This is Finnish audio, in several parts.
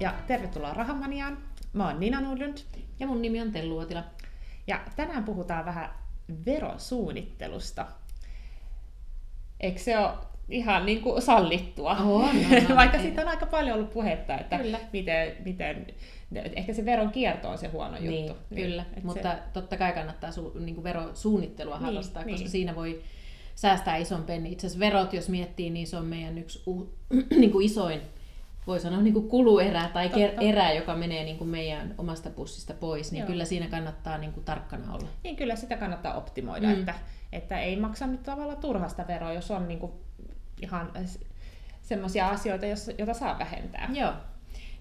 ja tervetuloa Rahamaniaan. Mä oon Nina Nordlund. Ja mun nimi on Tellu Uotila. Ja tänään puhutaan vähän verosuunnittelusta. Eikö se ole ihan niin kuin sallittua? On, on, on. Vaikka siitä on aika paljon ollut puhetta, että Kyllä. miten, miten, ehkä se veron kierto on se huono Niin, juttu. kyllä, et mutta se, totta kai kannattaa su, niin kuin verosuunnittelua Niin, harrastaa, niin. koska siinä voi säästää ison penni. Itse asiassa verot, jos miettii, niin se on meidän yksi uh, niin kuin isoin, voi sanoa niin kuin kuluerä tai ker- Totta. erä, joka menee niin kuin meidän omasta pussista pois, niin Joo. kyllä siinä kannattaa niin kuin tarkkana olla. niin kyllä sitä kannattaa optimoida, Mm. että, että ei maksa nyt tavallaan turhasta veroa, jos on niin kuin ihan semmoisia asioita, joita saa vähentää. Joo.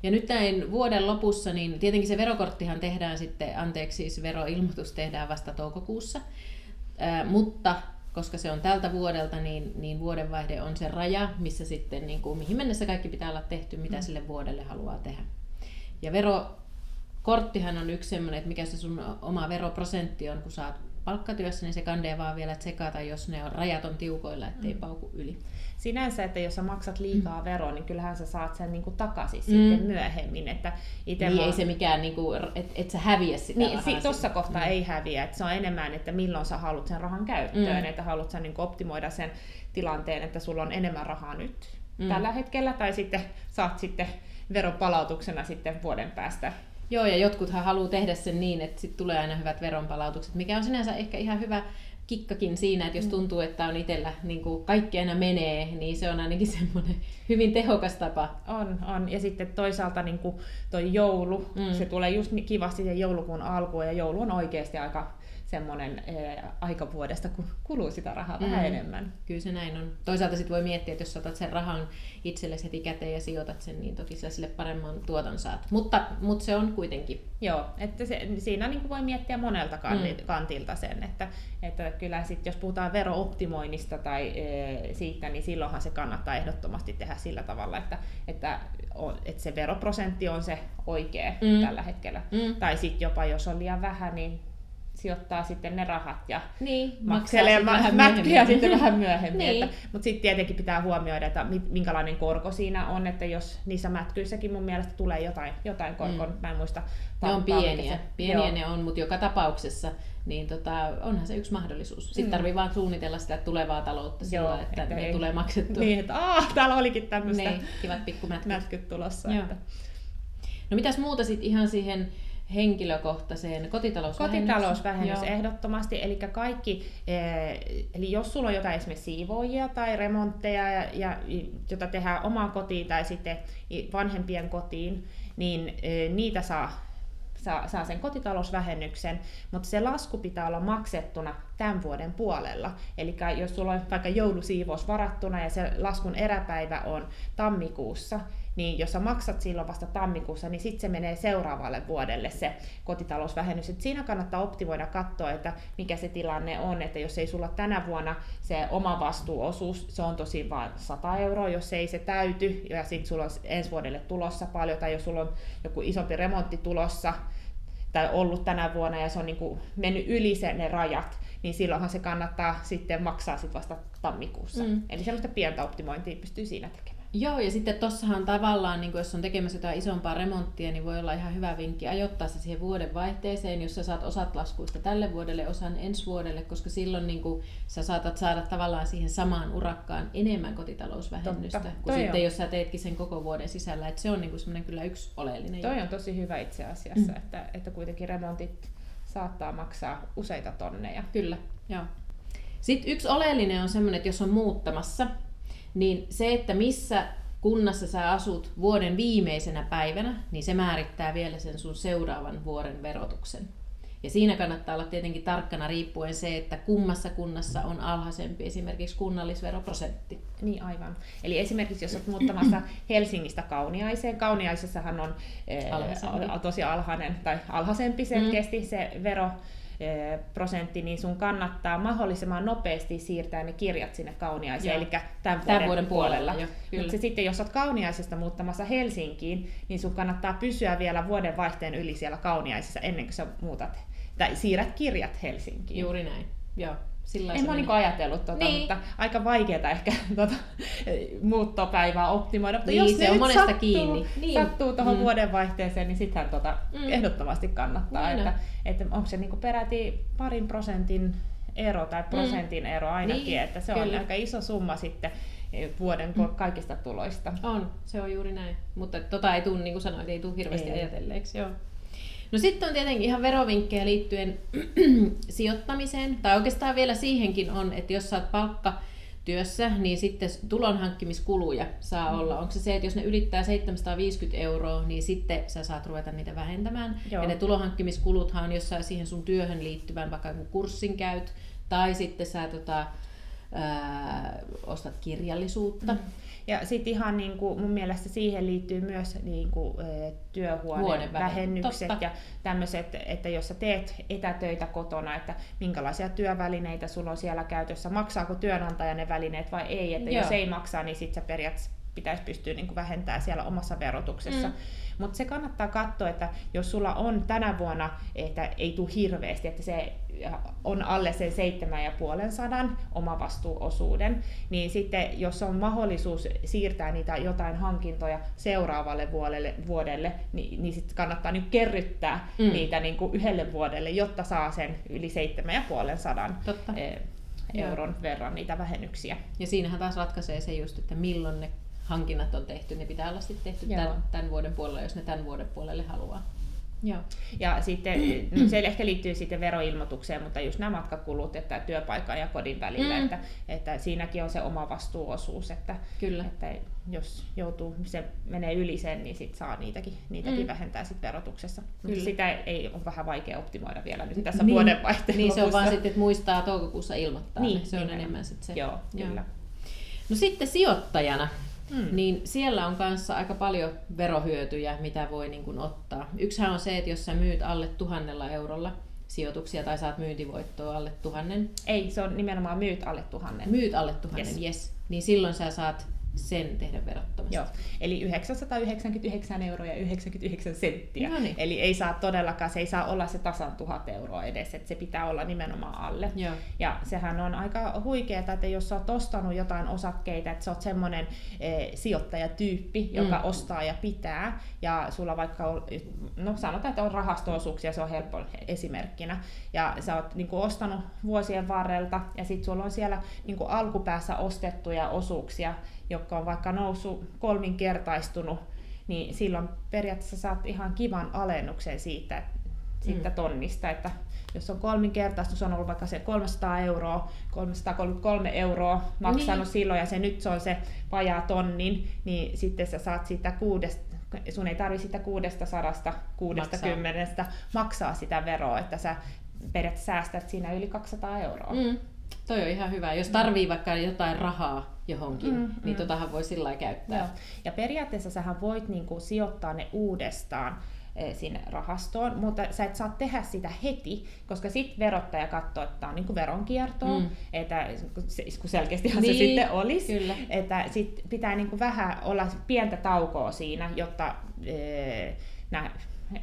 Ja nyt näin vuoden lopussa, niin tietenkin se verokorttihan tehdään sitten, anteeksi siis veroilmoitus tehdään vasta toukokuussa, Ää, mutta koska se on tältä vuodelta, niin, niin vuodenvaihde on se raja, missä sitten, niin kuin, mihin mennessä kaikki pitää olla tehty, mitä sille vuodelle haluaa tehdä. Ja verokorttihan on yksi semmoinen, että mikä se sun oma veroprosentti on, kun saat palkkatyössä, niin se kandee vaan vielä tsekata, jos ne on rajat on tiukoilla, ettei pauku yli. Sinänsä, että jos sä maksat liikaa mm. veroa, niin kyllähän sä saat sen niin kuin takaisin Mm. sitten myöhemmin. Että ite Niin mä- ei se mikään, niin kuin, et, et sä häviä sitä Niin, rahaa si- tuossa siinä. kohtaa Mm. ei häviä. Että se on enemmän, että milloin sä haluat sen rahan käyttöön. Mm. Että haluat sä niin optimoida sen tilanteen, että sulla on enemmän rahaa nyt Mm. tällä hetkellä. Tai sitten saat sitten veropalautuksena sitten vuoden päästä. Joo, ja jotkuthan haluaa tehdä sen niin, että sit tulee aina hyvät veronpalautukset, mikä on sinänsä ehkä ihan hyvä kikkakin siinä, Mm. että jos tuntuu, että on itsellä niin kuin kaikki aina menee, niin se on ainakin semmoinen hyvin tehokas tapa. On, on. Ja sitten toisaalta niin kuin toi joulu, Mm. mm. se tulee just niin kivasti sen joulukuun alkuun. Ja joulu on oikeasti aika semmoinen eh, aika vuodesta, kun kuluu sitä rahaa mm. vähän Mm. enemmän. Kyllä se näin on. Toisaalta sitten voi miettiä, että jos sä otat sen rahan itsellesi heti käteen ja sijoitat sen, niin toki sillä sille paremman tuoton saat. Mutta, mutta se on kuitenkin. Joo, että se, siinä niin voi miettiä monelta Mm. kantilta sen, että, että kyllä sit, jos puhutaan verooptimoinnista tai e, siitä, niin silloinhan se kannattaa ehdottomasti tehdä sillä tavalla, että, että, on, että se veroprosentti on se oikea Mm. mm. tällä hetkellä. Mm. Tai sitten jopa jos on liian vähän, niin sijoittaa sitten ne rahat ja Niin, makselee myöhemmin. sitten vähän myöhemmin. Niin. että, mutta sitten tietenkin pitää huomioida, että mi- minkälainen korko siinä on, että jos niissä mätkyissäkin mun mielestä tulee jotain, jotain korkoa, Mm. mä en muista Ne on pieniä, se- pieniä Joo. ne on, mutta joka tapauksessa niin tota, onhan se yksi mahdollisuus. Sitten Mm. tarvii vaan suunnitella sitä tulevaa taloutta sillä, Joo, että, että ne ei- tulee maksettua. Niin, että aah, täällä olikin tämmöistä Niin, kivat pikkumätköt. mätkyt tulossa. Joo. Että. No mitäs muuta sitten ihan siihen henkilökohtaiseen kotitalousvähennykseen? Kotitalousvähennys Joo. ehdottomasti, eli kaikki, eh, eli jos sulla on jotain esimerkiksi siivoojia tai remontteja, ja, ja, jota tehdään omaan kotiin tai sitten vanhempien kotiin, niin eh, niitä saa, saa, saa sen kotitalousvähennyksen, mutta se lasku pitää olla maksettuna tämän vuoden puolella. Eli jos sulla on vaikka joulusiivous varattuna ja se laskun eräpäivä on tammikuussa, niin jos sä maksat silloin vasta tammikuussa, niin sitten se menee seuraavalle vuodelle se kotitalousvähennys. Et siinä kannattaa optimoida katsoa, että mikä se tilanne on, että jos ei sulla tänä vuonna se oma vastuuosuus, se on tosi vain 100 euroa, jos ei se täyty, ja sitten sulla on ensi vuodelle tulossa paljon, tai jos sulla on joku isompi remontti tulossa, tai ollut tänä vuonna, ja se on niin kuin mennyt yli se, ne rajat, niin silloinhan se kannattaa sitten maksaa sit vasta tammikuussa. Mm. Eli semmoista pientä optimointia pystyy siinä tekemään. Joo, ja sitten tossahan tavallaan, niin jos on tekemässä jotain isompaa remonttia, niin voi olla ihan hyvä vinkki ajoittaa se siihen vuoden vaihteeseen, jos sä saat osat laskuista tälle vuodelle, osan ensi vuodelle, koska silloin niin kuin, sä saatat saada tavallaan siihen samaan urakkaan enemmän kotitalousvähennystä, Totta. kuin Toi sitten on. jos sä teetkin sen koko vuoden sisällä. Et se on niin semmoinen kyllä yksi oleellinen Toi juttu. on tosi hyvä itse asiassa, mm. että, että kuitenkin remontit saattaa maksaa useita tonneja. Kyllä, joo. Sitten yksi oleellinen on semmoinen, että jos on muuttamassa, niin se, että missä kunnassa sä asut vuoden viimeisenä päivänä, niin se määrittää vielä sen sun seuraavan vuoden verotuksen. Ja siinä kannattaa olla tietenkin tarkkana riippuen se, että kummassa kunnassa on alhaisempi esimerkiksi kunnallisveroprosentti. Niin aivan. Eli esimerkiksi jos olet muuttamassa Helsingistä Kauniaiseen, Kauniaisessahan on eh, Alhaisempi. tosi alhainen tai alhaisempi selkeästi mm. se vero prosentti, niin sun kannattaa mahdollisimman nopeasti siirtää ne kirjat sinne Kauniaiseen, eli tämän vuoden, Tämän vuoden puolella, jo, kyllä. Mutta sitten jos olet Kauniaisesta muuttamassa Helsinkiin, niin sun kannattaa pysyä vielä vuoden vaihteen yli siellä Kauniaisessa ennen kuin sä muutat tai siirrät kirjat Helsinkiin. Juuri näin. Joo. Sillä en mä niinku ajatellut tota, niin. mutta aika vaikeaa ehkä tota, muuttopäivää optimoida. Mutta niin, jos se on monesta sattuu, kiinni. Niin. sattuu tuohon mm. vuodenvaihteeseen, niin sittenhän tota mm. ehdottomasti kannattaa. Niin että, että onko se niinku peräti parin prosentin ero tai mm. prosentin mm. ero ainakin, niin, että se kyllä. on aika iso summa sitten vuoden mm. kaikista tuloista. On, se on juuri näin. Mutta tota ei tule, niin kuin sanoit, ei tule hirveästi ei. ajatelleeksi. Joo. No sitten on tietenkin ihan verovinkkejä liittyen sijoittamiseen, tai oikeastaan vielä siihenkin on, että jos saat palkka työssä, niin sitten tulonhankkimiskuluja saa mm. olla. Onko se se, että jos ne ylittää 750 euroa, niin sitten sä saat ruveta niitä vähentämään. Joo. Ja ne tulonhankkimiskuluthan on jossain siihen sun työhön liittyvän, vaikka joku kurssin käyt, tai sitten sä tota, ää, ostat kirjallisuutta. Mm. Ja sitten ihan niin kuin, mun mielestä siihen liittyy myös niin kuin, työhuonevähennykset ja tämmöiset, että jos sä teet etätöitä kotona, että minkälaisia työvälineitä sulla on siellä käytössä, maksaako työnantaja ne välineet vai ei, että Joo. jos ei maksaa, niin sitten sä periaatteessa pitäisi pystyä niin kuin vähentämään siellä omassa verotuksessa. Mm. Mutta se kannattaa katsoa, että jos sulla on tänä vuonna, että ei tule hirveästi, että se on alle sen 7,5 omavastuuosuuden, niin sitten jos on mahdollisuus siirtää niitä jotain hankintoja seuraavalle vuodelle, vuodelle niin, niin sitten kannattaa nyt kerryttää mm. niitä niin kuin yhdelle vuodelle, jotta saa sen yli 7,5 Totta. Eh, euron Joo. verran niitä vähennyksiä. Ja siinähän taas ratkaisee se just, että milloin ne hankinnat on tehty, ne pitää olla sitten tehty tämän, tämän vuoden puolella, jos ne tämän vuoden puolelle haluaa. Joo. Ja sitten, no se ehkä liittyy sitten veroilmoitukseen, mutta just nämä matkakulut, että työpaikan ja kodin välillä, mm. että, että siinäkin on se oma vastuuosuus, että, Kyllä. että jos joutuu, se menee yli sen, niin sit saa niitäkin, niitäkin mm. vähentää sit verotuksessa. Kyllä. Mutta sitä ei ole vähän vaikea optimoida vielä nyt tässä niin, vuodenvaihteen Niin lopussa. se on vaan sitten, että muistaa toukokuussa ilmoittaa, niin, niin se on niin enemmän sitten se. Joo, kyllä. No sitten sijoittajana, Mm. Niin siellä on kanssa aika paljon verohyötyjä, mitä voi niin kuin ottaa. Yksihän on se, että jos sä myyt alle tuhannella eurolla sijoituksia tai saat myyntivoittoa alle tuhannen. Ei, se on nimenomaan myyt alle tuhannen. Myyt alle tuhannen, yes. yes. Niin silloin sä saat sen tehdä verottomasti. Joo, eli 999 euroa ja 99 senttiä. No niin. Eli ei saa todellakaan, se ei saa olla se tasan tuhat euroa edes, että se pitää olla nimenomaan alle. Joo. Ja sehän on aika huikeaa, että jos sä oot ostanut jotain osakkeita, että sä oot semmoinen e, sijoittajatyyppi, joka mm. ostaa ja pitää, ja sulla vaikka on, no sanotaan, että on rahastoosuuksia, se on helppo esimerkkinä, ja sä oot niin kuin, ostanut vuosien varrelta, ja sitten sulla on siellä niin kuin, alkupäässä ostettuja osuuksia, jotka on vaikka noussut kolminkertaistunut, niin silloin periaatteessa saat ihan kivan alennuksen siitä, siitä mm. tonnista, että jos on kolminkertaistunut, se on ollut vaikka se 300 euroa, 333 euroa maksanut niin. silloin ja se nyt se on se vajaa tonnin, niin sitten sä saat siitä kuudesta, sun ei tarvi sitä 600, 60 maksaa. maksaa sitä veroa, että sä periaatteessa säästät siinä yli 200 euroa. Mm. Toi on ihan hyvä. Jos tarvii vaikka jotain rahaa johonkin, mm, niin mm. totahan voi sillä käyttää. Joo. Ja periaatteessa sähän voit niinku sijoittaa ne uudestaan eh, sinne rahastoon, mutta sä et saa tehdä sitä heti, koska sitten verottaja katsoo, että tämä on niinku veronkiertoa, mm. että kun selkeästihan niin, se sitten olisi, kyllä. että sit pitää niinku vähän olla pientä taukoa siinä, jotta e, nämä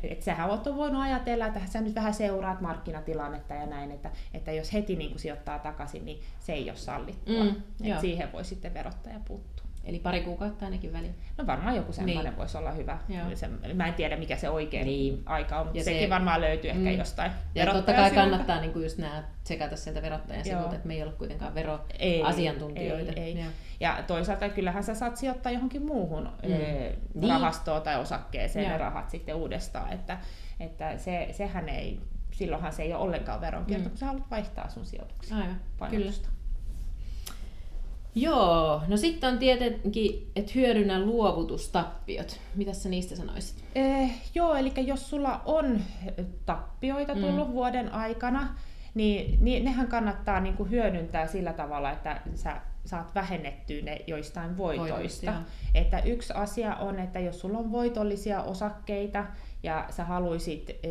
et sähän oot voinut ajatella, että sä nyt vähän seuraat markkinatilannetta ja näin, että, että jos heti niin kuin sijoittaa takaisin, niin se ei ole sallittua. Mm, Et siihen voi sitten verottaja puuttua. Eli pari kuukautta ainakin väliin. No varmaan joku semmoinen niin. voisi olla hyvä. Se, mä en tiedä mikä se oikein niin. aika on, mutta sekin se, varmaan löytyy ehkä mm. jostain Ja totta kai kannattaa niin kuin just nämä tsekata sieltä verottajan sivulta, että me ei ole kuitenkaan veroasiantuntijoita. Ei, ei. Ja toisaalta kyllähän sä saat sijoittaa johonkin muuhun mm. e, rahastoon tai osakkeeseen ja. ne rahat sitten uudestaan. Että, että se, sehän ei, silloinhan se ei ole ollenkaan veronkierto, mm. kun sä haluat vaihtaa sun sijoituksia. Aivan, kyllä. Joo, no sitten on tietenkin, että hyödynnä luovutustappiot. Mitä sä niistä sanoisit? Eh, joo, eli jos sulla on tappioita mm. tullut mm. vuoden aikana, niin, niin nehän kannattaa niin kuin hyödyntää sillä tavalla, että sä saat vähennettyä ne joistain voitoista. Voitoista, että yksi asia on, että jos sulla on voitollisia osakkeita ja sä haluaisit ö,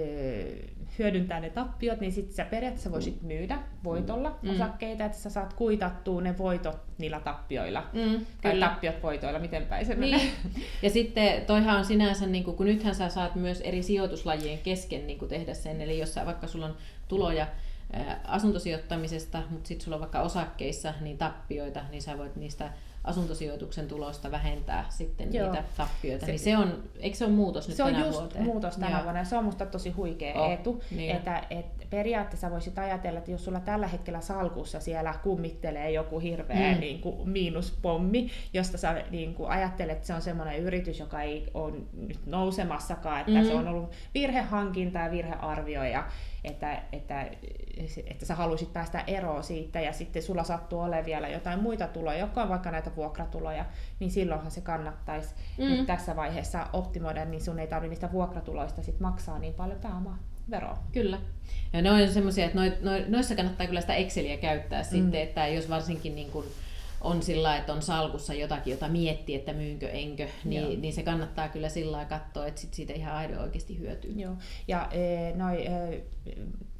hyödyntää ne tappiot, niin sitten sä periaatteessa voisit myydä voitolla mm. osakkeita, että sä saat kuitattua ne voitot niillä tappioilla. Mm, tai kyllä. tappiot voitoilla, miten päin se niin. menee. Ja sitten toihan on sinänsä, niin kun nythän sä saat myös eri sijoituslajien kesken niin tehdä sen, eli jos sä, vaikka sulla on tuloja asuntosijoittamisesta, mutta sitten sulla on vaikka osakkeissa niin tappioita, niin sä voit niistä asuntosijoituksen tulosta vähentää sitten Joo. niitä tappioita. Se, niin se on, eikö se ole muutos nyt se tänä on just vuoteen? muutos tänä Joo. vuonna ja se on musta tosi huikea oh, etu. Niin. Että, et periaatteessa voisit ajatella, että jos sulla tällä hetkellä salkussa siellä kummittelee joku hirveä mm. niin kuin miinuspommi, josta sä niin kuin ajattelet, että se on semmoinen yritys, joka ei ole nyt nousemassakaan, että mm. se on ollut virhehankinta ja virhearvio ja että, että, että sä haluaisit päästä eroon siitä ja sitten sulla sattuu olemaan vielä jotain muita tuloja, jotka on vaikka näitä vuokratuloja, niin silloinhan se kannattaisi mm. nyt tässä vaiheessa optimoida, niin sun ei tarvitse niistä vuokratuloista sit maksaa niin paljon pääomaa veroa. Kyllä. Ja ne on semmoisia, että noissa kannattaa kyllä sitä Exceliä käyttää mm. sitten, että jos varsinkin niin kuin on sillä että on salkussa jotakin, jota miettii, että myynkö, enkö, niin, niin se kannattaa kyllä sillä katsoa, että sit siitä ihan aido oikeasti hyötyy. Joo. Ja e, noi, e,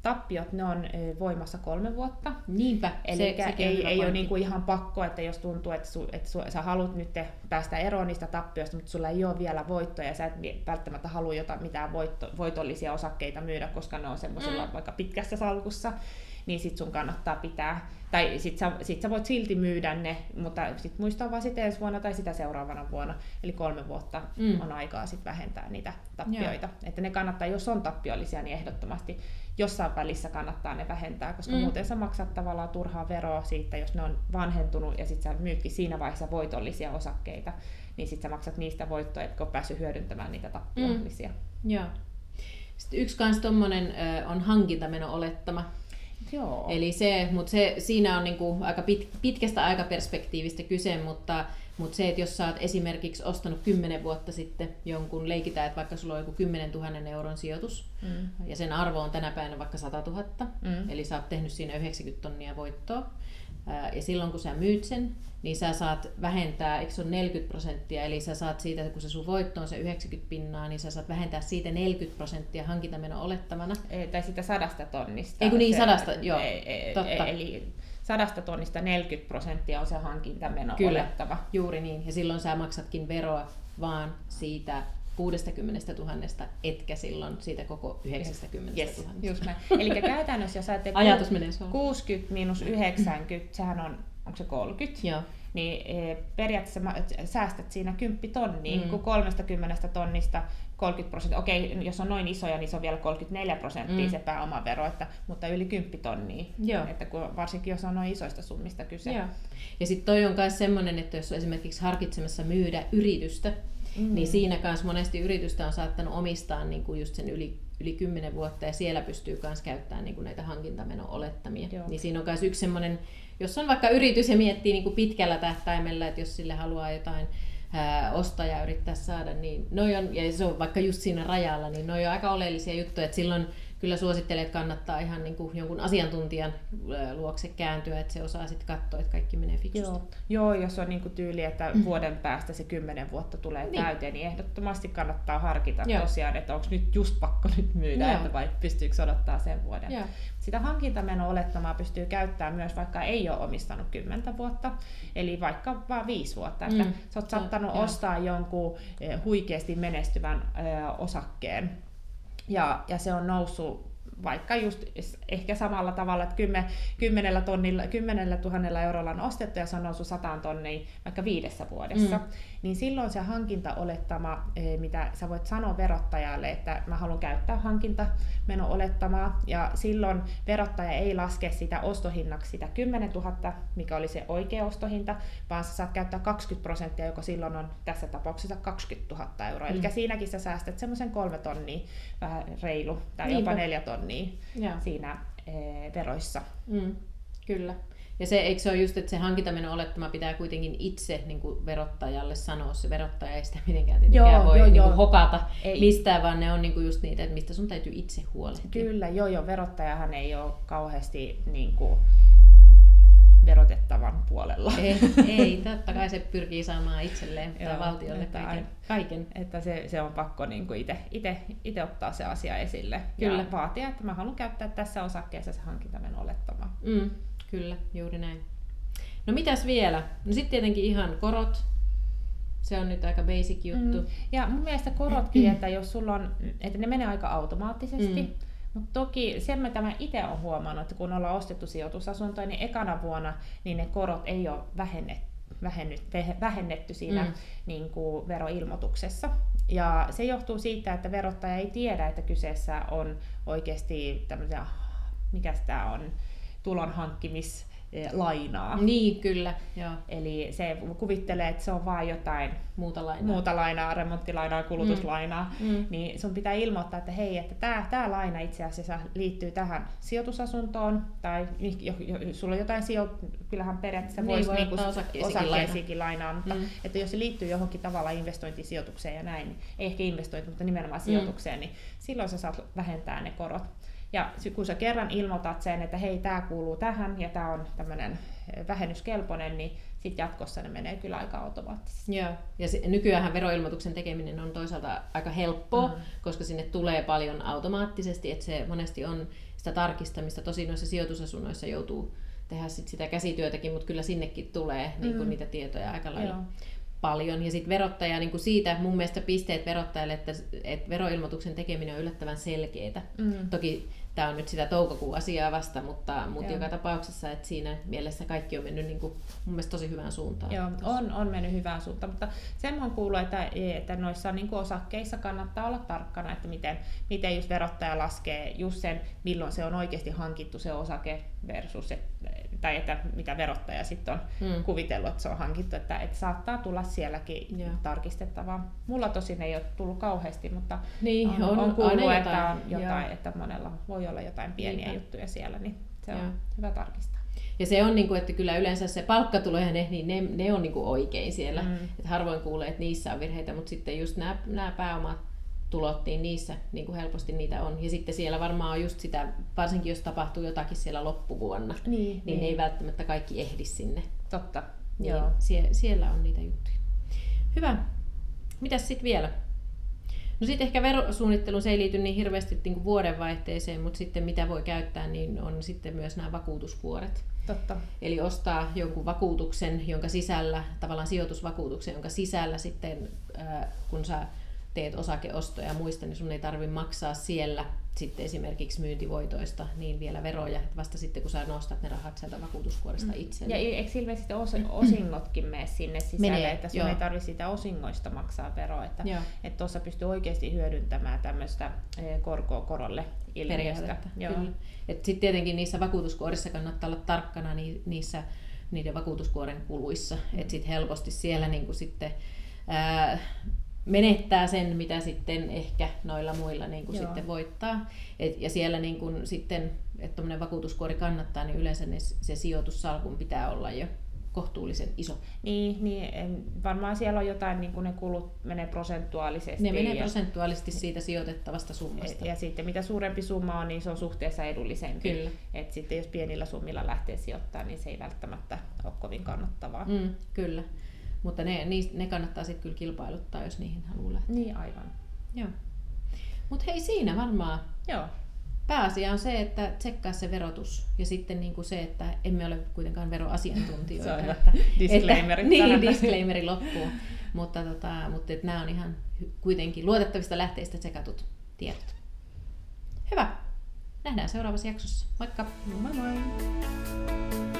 tappiot, ne on e, voimassa kolme vuotta. Niinpä. Eli se, se ei, ei ole niinku ihan pakko, että jos tuntuu, että, su, että su, sä haluat nyt päästä eroon niistä tappioista, mutta sulla ei ole vielä voittoja ja sä et välttämättä halua jotain, mitään voitto, voitollisia osakkeita myydä, koska ne on semmoisella mm. vaikka pitkässä salkussa, niin sit sun kannattaa pitää tai sit sä, sit sä voit silti myydä ne, mutta sit muistaa vaan sitten ensi vuonna tai sitä seuraavana vuonna. Eli kolme vuotta mm. on aikaa sit vähentää niitä tappioita. Joo. Että ne kannattaa, jos on tappiollisia, niin ehdottomasti jossain välissä kannattaa ne vähentää, koska mm. muuten sä maksat tavallaan turhaa veroa siitä, jos ne on vanhentunut ja sitten sä myytkin siinä vaiheessa voitollisia osakkeita, niin sitten sä maksat niistä voittoja, etkä ole päässyt hyödyntämään niitä tappiollisia. Mm. Joo. Sitten yksi kans tommonen on hankintameno olettama, Joo. Eli se, mutta se, siinä on niinku aika pit, pitkästä aikaperspektiivistä kyse, mutta, mutta se, että jos sä oot esimerkiksi ostanut 10 vuotta sitten jonkun, leikitään, että vaikka sulla on joku 10 000 euron sijoitus, mm. ja sen arvo on tänä päivänä vaikka 100 000, mm. eli sä oot tehnyt siinä 90 tonnia voittoa, ja silloin kun sä myyt sen, niin sä saat vähentää, eikö se ole 40 prosenttia, eli sä saat siitä, kun se sun voitto on se 90 pinnaa, niin sä saat vähentää siitä 40 prosenttia hankintameno olettamana. Ei, tai sitä sadasta tonnista. Eikö niin, se, sadasta, joo, ei, totta. Eli sadasta tonnista 40 prosenttia on se hankintameno Kyllä, olettava. juuri niin, ja silloin sä maksatkin veroa vaan siitä 60 000, etkä silloin siitä koko 90 yes, 000. Just näin. Eli käytännössä, jos ajattelee Ajatus menee 60 miinus 90, sehän on, onko se 30? Joo. Niin e, periaatteessa säästät siinä 10 tonnia, mm. kun 30 tonnista 30 prosenttia, okei, jos on noin isoja, niin se on vielä 34 prosenttia mm. se pääomavero, että, mutta yli 10 tonnia, Joo. Että kun, varsinkin jos on noin isoista summista kyse. Joo. Ja sitten toi on myös semmoinen, että jos on esimerkiksi harkitsemassa myydä yritystä, Mm. Niin siinä kanssa monesti yritystä on saattanut omistaa niin kuin just sen yli, yli 10 vuotta ja siellä pystyy myös käyttämään niin kuin näitä hankintameno-olettamia. Joo. Niin siinä on myös yksi semmoinen, jos on vaikka yritys ja miettii niin kuin pitkällä tähtäimellä, että jos sille haluaa jotain ostajaa yrittää saada, niin noi on, ja se on vaikka just siinä rajalla, niin ne on aika oleellisia juttuja, että silloin kyllä suosittelen, että kannattaa ihan niin kuin jonkun asiantuntijan luokse kääntyä, että se osaa sitten katsoa, että kaikki menee fiksusti. Joo, Joo jos on niin kuin tyyli, että mm. vuoden päästä se kymmenen vuotta tulee niin. täyteen, niin ehdottomasti kannattaa harkita Joo. tosiaan, että onko nyt just pakko nyt myydä, että vai pystyykö odottaa sen vuoden. Joo. Sitä hankintameno olettamaa pystyy käyttämään myös, vaikka ei ole omistanut kymmentä vuotta, eli vaikka vain viisi vuotta. Että mm. sä oot saattanut ja, ostaa jonkun eh, huikeasti menestyvän ö, osakkeen, ja, ja se on noussut vaikka just ehkä samalla tavalla, että 10, tonnilla, 10 000 eurolla on ostettu ja se on noussut 100 tonnia vaikka viidessä vuodessa, mm. niin silloin se hankintaolettama, eh, mitä sä voit sanoa verottajalle, että mä haluan käyttää hankintameno-olettamaa, ja silloin verottaja ei laske sitä ostohinnaksi sitä 10 000, mikä oli se oikea ostohinta, vaan sä saat käyttää 20 prosenttia, joka silloin on tässä tapauksessa 20 000 euroa. Mm. Eli siinäkin sä säästät semmoisen kolme tonnia, vähän reilu, tai Niinpä. jopa neljä tonnia tonnia ja. siinä e, veroissa. Mm, kyllä. Ja se, eikö se ole just, että se hankintameno olettama pitää kuitenkin itse niin kuin verottajalle sanoa, se verottaja ei sitä mitenkään tietenkään joo, voi joo, niin kuin hokata ei. mistään, vaan ne on niin kuin just niitä, että mistä sun täytyy itse huolehtia. Kyllä, joo joo, verottajahan ei ole kauheasti niin kuin, verotettavan puolella. Ei, ei, totta kai se pyrkii saamaan itselleen tai valtiolle että, kaiken. kaiken. Että se, se on pakko niin itse ottaa se asia esille kyllä. ja vaatia, että mä haluan käyttää tässä osakkeessa se hankintamen olettama. Mm, kyllä, juuri näin. No mitäs vielä? No sitten tietenkin ihan korot. Se on nyt aika basic juttu. Mm. Ja mun mielestä korotkin, että jos sulla on, että ne menee aika automaattisesti, mm Mutta toki sen mitä mä itse olen huomannut, että kun ollaan ostettu sijoitusasuntoja, niin ekana vuonna niin ne korot ei ole vähennetty vähennyt, vähennetty siinä mm. niin kuin veroilmoituksessa. Ja se johtuu siitä, että verottaja ei tiedä, että kyseessä on oikeasti tämmöisiä, mikä tämä on, tulon hankkimis lainaa. Niin, kyllä. Joo. Eli se kuvittelee, että se on vain jotain muuta lainaa, muuta lainaa remonttilainaa, kulutuslainaa, mm. mm. niin sun pitää ilmoittaa, että hei, että tämä, tämä laina itse asiassa liittyy tähän sijoitusasuntoon, tai jo, jo, sulla on jotain sijoit, kyllähän periaatteessa niin, voisi voi niinku osakkeisikin lainaa, mutta mm. että jos se liittyy johonkin tavalla investointisijoitukseen ja näin, niin ei ehkä investointi, mutta nimenomaan mm. sijoitukseen, mm. niin silloin sä saat vähentää ne korot. Ja kun sä kerran ilmoitat sen, että hei, tämä kuuluu tähän ja tämä on tämmöinen vähennyskelpoinen, niin sitten jatkossa ne menee kyllä aika automaattisesti. Joo, ja se, nykyään veroilmoituksen tekeminen on toisaalta aika helppoa, mm. koska sinne tulee paljon automaattisesti, että se monesti on sitä tarkistamista. Tosi noissa sijoitusasunnoissa joutuu tehdä sit sitä käsityötäkin, mutta kyllä sinnekin tulee mm. niin niitä tietoja aika lailla. Joo paljon. Ja sitten verottaja niin kuin siitä, mun mielestä pisteet verottajalle, että, että veroilmoituksen tekeminen on yllättävän selkeää. Mm. Toki tämä on nyt sitä toukokuun asiaa vasta, mutta, mutta joka tapauksessa että siinä mielessä kaikki on mennyt niin kuin, mun mielestä tosi hyvään suuntaan. Joo, on, on mennyt hyvään suuntaan, mutta sen on kuullut, että, että noissa niin kuin osakkeissa kannattaa olla tarkkana, että miten, miten just verottaja laskee just sen, milloin se on oikeasti hankittu se osake versus, se, tai että mitä verottaja sitten on hmm. kuvitellut, että se on hankittu, että, että saattaa tulla sielläkin Joo. tarkistettavaa. Mulla tosin ei ole tullut kauheasti, mutta niin, on, on, on kuullut, että on jotain, että monella voi olla jotain pieniä Niinpä. juttuja siellä, niin se on Joo. hyvä tarkistaa. Ja se on, niin kuin, että kyllä yleensä se palkkatulo ja ne, niin ne, ne on niin kuin oikein siellä. Mm. Et harvoin kuulee, että niissä on virheitä, mutta sitten just nämä, nämä pääomat tulot, niin niissä niin kuin helposti niitä on. Ja sitten siellä varmaan on just sitä, varsinkin jos tapahtuu jotakin siellä loppuvuonna, niin, niin, niin. ne ei välttämättä kaikki ehdi sinne. Totta. Niin Joo. Sie, siellä on niitä juttuja. Hyvä. Mitäs sitten vielä? No sitten ehkä verosuunnittelu, se ei liity niin hirveästi niin kuin vuodenvaihteeseen, mutta sitten mitä voi käyttää, niin on sitten myös nämä vakuutuskuoret. Totta. Eli ostaa jonkun vakuutuksen, jonka sisällä, tavallaan sijoitusvakuutuksen, jonka sisällä sitten, kun sä teet osakeostoja ja muista, niin sun ei tarvitse maksaa siellä sitten esimerkiksi myyntivoitoista niin vielä veroja, vasta sitten kun sä nostat ne rahat sieltä vakuutuskuoresta mm. itse. Ja eikö ilmeisesti os, osingotkin mene sinne sisälle, Menee, että sun joo. ei tarvitse sitä osingoista maksaa veroa, että tuossa pystyy oikeasti hyödyntämään tämmöistä eh, korkoa korolle ilmiöstä. Sitten tietenkin niissä vakuutuskuorissa kannattaa olla tarkkana niissä niiden vakuutuskuoren kuluissa, mm. että sitten helposti siellä niin sitten ää, menettää sen, mitä sitten ehkä noilla muilla niin kuin sitten voittaa. Et, ja siellä niin kuin sitten, että tuommoinen vakuutuskuori kannattaa, niin yleensä ne, se sijoitussalkun pitää olla jo kohtuullisen iso. Niin, niin varmaan siellä on jotain, niin kuin ne kulut menee prosentuaalisesti. Ne menee ja, prosentuaalisesti siitä sijoitettavasta summasta. Ja, ja sitten mitä suurempi summa on, niin se on suhteessa edullisempi. Kyllä. Et sitten jos pienillä summilla lähtee sijoittamaan, niin se ei välttämättä ole kovin kannattavaa. Mm, kyllä. Mutta ne, ne kannattaa sitten kyllä kilpailuttaa, jos niihin haluaa lähteä. Niin, aivan. Joo. Mutta hei, siinä varmaan Joo. pääasia on se, että tsekkaa se verotus ja sitten niin kuin se, että emme ole kuitenkaan veroasiantuntijoita. se on. Että, disclaimeri. Että, niin, disclaimeri loppuu. mutta tota, mutta että nämä on ihan kuitenkin luotettavista lähteistä tsekatut tiedot. Hyvä. Nähdään seuraavassa jaksossa. Moikka! Moi!